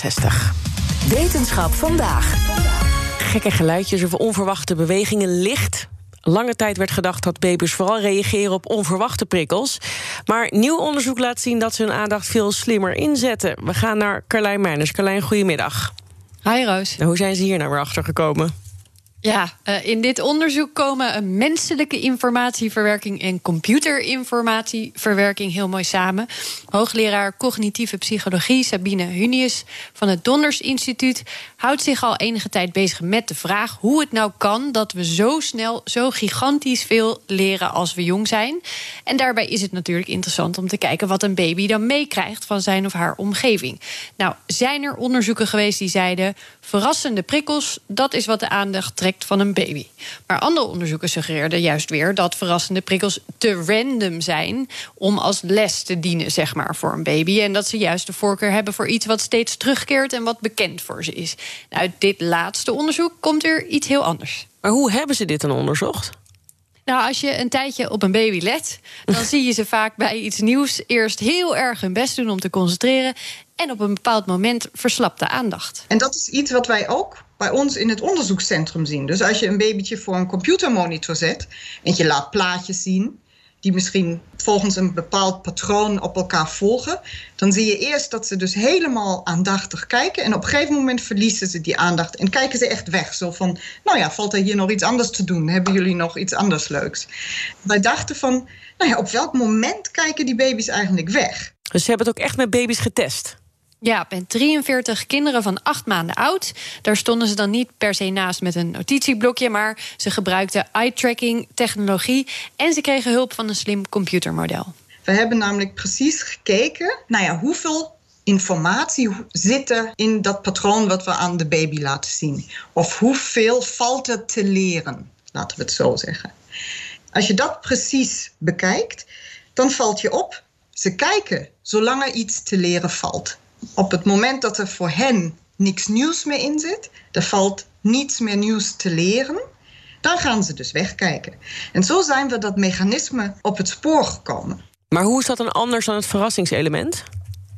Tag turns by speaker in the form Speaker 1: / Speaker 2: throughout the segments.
Speaker 1: 60.
Speaker 2: Wetenschap vandaag.
Speaker 1: Gekke geluidjes of onverwachte bewegingen licht. Lange tijd werd gedacht dat baby's vooral reageren op onverwachte prikkels. Maar nieuw onderzoek laat zien dat ze hun aandacht veel slimmer inzetten. We gaan naar Carlijn Meijners. Carlijn, goedemiddag.
Speaker 3: Hi Roos.
Speaker 1: Nou, hoe zijn ze hier nou weer achter gekomen?
Speaker 3: Ja, uh, in dit onderzoek komen menselijke informatieverwerking en computerinformatieverwerking heel mooi samen. Hoogleraar cognitieve psychologie Sabine Hunius van het Donders Instituut houdt zich al enige tijd bezig met de vraag hoe het nou kan dat we zo snel, zo gigantisch veel leren als we jong zijn. En daarbij is het natuurlijk interessant om te kijken wat een baby dan meekrijgt van zijn of haar omgeving. Nou, zijn er onderzoeken geweest die zeiden verrassende prikkels, dat is wat de aandacht trekt van een baby. Maar andere onderzoeken suggereerden juist weer dat verrassende prikkels te random zijn om als les te dienen, zeg maar, voor een baby. En dat ze juist de voorkeur hebben voor iets wat steeds terugkeert en wat bekend voor ze is. Nou, uit dit laatste onderzoek komt er iets heel anders.
Speaker 1: Maar hoe hebben ze dit dan onderzocht?
Speaker 3: Nou, als je een tijdje op een baby let, dan zie je ze vaak bij iets nieuws eerst heel erg hun best doen om te concentreren. En op een bepaald moment verslapt de aandacht.
Speaker 4: En dat is iets wat wij ook bij ons in het onderzoekscentrum zien. Dus als je een babytje voor een computermonitor zet en je laat plaatjes zien die misschien volgens een bepaald patroon op elkaar volgen, dan zie je eerst dat ze dus helemaal aandachtig kijken en op een gegeven moment verliezen ze die aandacht en kijken ze echt weg. Zo van, nou ja, valt er hier nog iets anders te doen? Hebben jullie nog iets anders leuks? Wij dachten van, nou ja, op welk moment kijken die baby's eigenlijk weg?
Speaker 1: Dus ze hebben het ook echt met baby's getest?
Speaker 3: Ja, met 43 kinderen van 8 maanden oud. Daar stonden ze dan niet per se naast met een notitieblokje, maar ze gebruikten eye-tracking technologie en ze kregen hulp van een slim computermodel.
Speaker 4: We hebben namelijk precies gekeken, nou ja, hoeveel informatie zit er in dat patroon wat we aan de baby laten zien? Of hoeveel valt er te leren? Laten we het zo zeggen. Als je dat precies bekijkt, dan valt je op, ze kijken zolang er iets te leren valt op het moment dat er voor hen niks nieuws meer in zit, er valt niets meer nieuws te leren, dan gaan ze dus wegkijken. En zo zijn we dat mechanisme op het spoor gekomen.
Speaker 1: Maar hoe is dat dan anders dan het verrassingselement?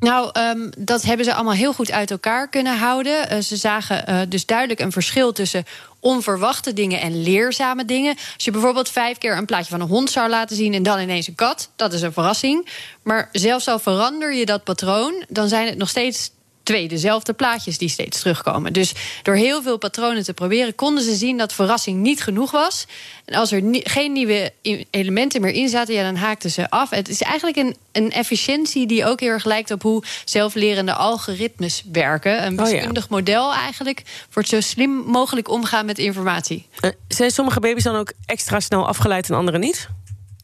Speaker 3: Nou, um, dat hebben ze allemaal heel goed uit elkaar kunnen houden. Uh, ze zagen uh, dus duidelijk een verschil tussen onverwachte dingen en leerzame dingen. Als je bijvoorbeeld vijf keer een plaatje van een hond zou laten zien en dan ineens een kat, dat is een verrassing. Maar zelfs al verander je dat patroon, dan zijn het nog steeds twee dezelfde plaatjes die steeds terugkomen. Dus door heel veel patronen te proberen, konden ze zien dat verrassing niet genoeg was. En als er geen nieuwe elementen meer in zaten, ja, dan haakten ze af. Het is eigenlijk een, een efficiëntie die ook heel erg lijkt op hoe zelflerende algoritmes werken. Een wiskundig model eigenlijk voor het zo slim mogelijk omgaan met informatie.
Speaker 1: Uh, zijn sommige baby's dan ook extra snel afgeleid en andere niet?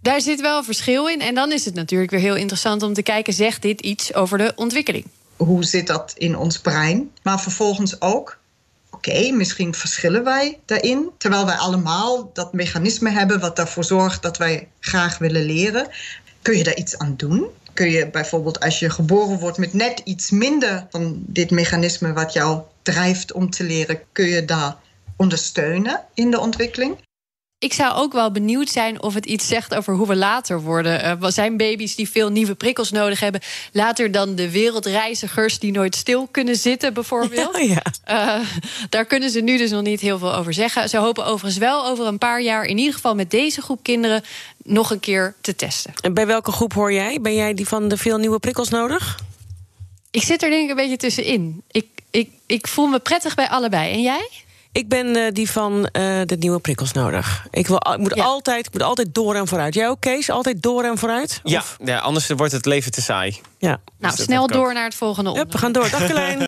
Speaker 3: Daar zit wel een verschil in. En dan is het natuurlijk weer heel interessant om te kijken: zegt dit iets over de ontwikkeling?
Speaker 4: Hoe zit dat in ons brein? Maar vervolgens ook, oké, misschien verschillen wij daarin. Terwijl wij allemaal dat mechanisme hebben wat ervoor zorgt dat wij graag willen leren. Kun je daar iets aan doen? Kun je bijvoorbeeld als je geboren wordt met net iets minder van dit mechanisme wat jou drijft om te leren, kun je daar ondersteunen in de ontwikkeling?
Speaker 3: Ik zou ook wel benieuwd zijn of het iets zegt over hoe we later worden. Uh, zijn baby's die veel nieuwe prikkels nodig hebben, later dan de wereldreizigers die nooit stil kunnen zitten, bijvoorbeeld?
Speaker 1: Ja,
Speaker 3: Uh, daar kunnen ze nu dus nog niet heel veel over zeggen. Ze hopen overigens wel over een paar jaar, in ieder geval met deze groep kinderen, nog een keer te testen.
Speaker 1: En bij welke groep hoor jij? Ben jij die van de veel nieuwe prikkels nodig?
Speaker 3: Ik zit er denk ik een beetje tussenin. Ik, ik, ik voel me prettig bij allebei. En jij?
Speaker 1: Ik ben uh, die van uh, de nieuwe prikkels nodig. Ik, wil, ik, moet
Speaker 3: Ja.
Speaker 1: altijd, ik moet altijd door en vooruit. Jij ook, Kees? Altijd door en vooruit?
Speaker 5: Ja, ja, anders wordt het leven te saai.
Speaker 1: ja.
Speaker 3: Nou,
Speaker 5: dat
Speaker 3: snel door naar het volgende onderwerp.
Speaker 1: we gaan door. Dag Carlijn.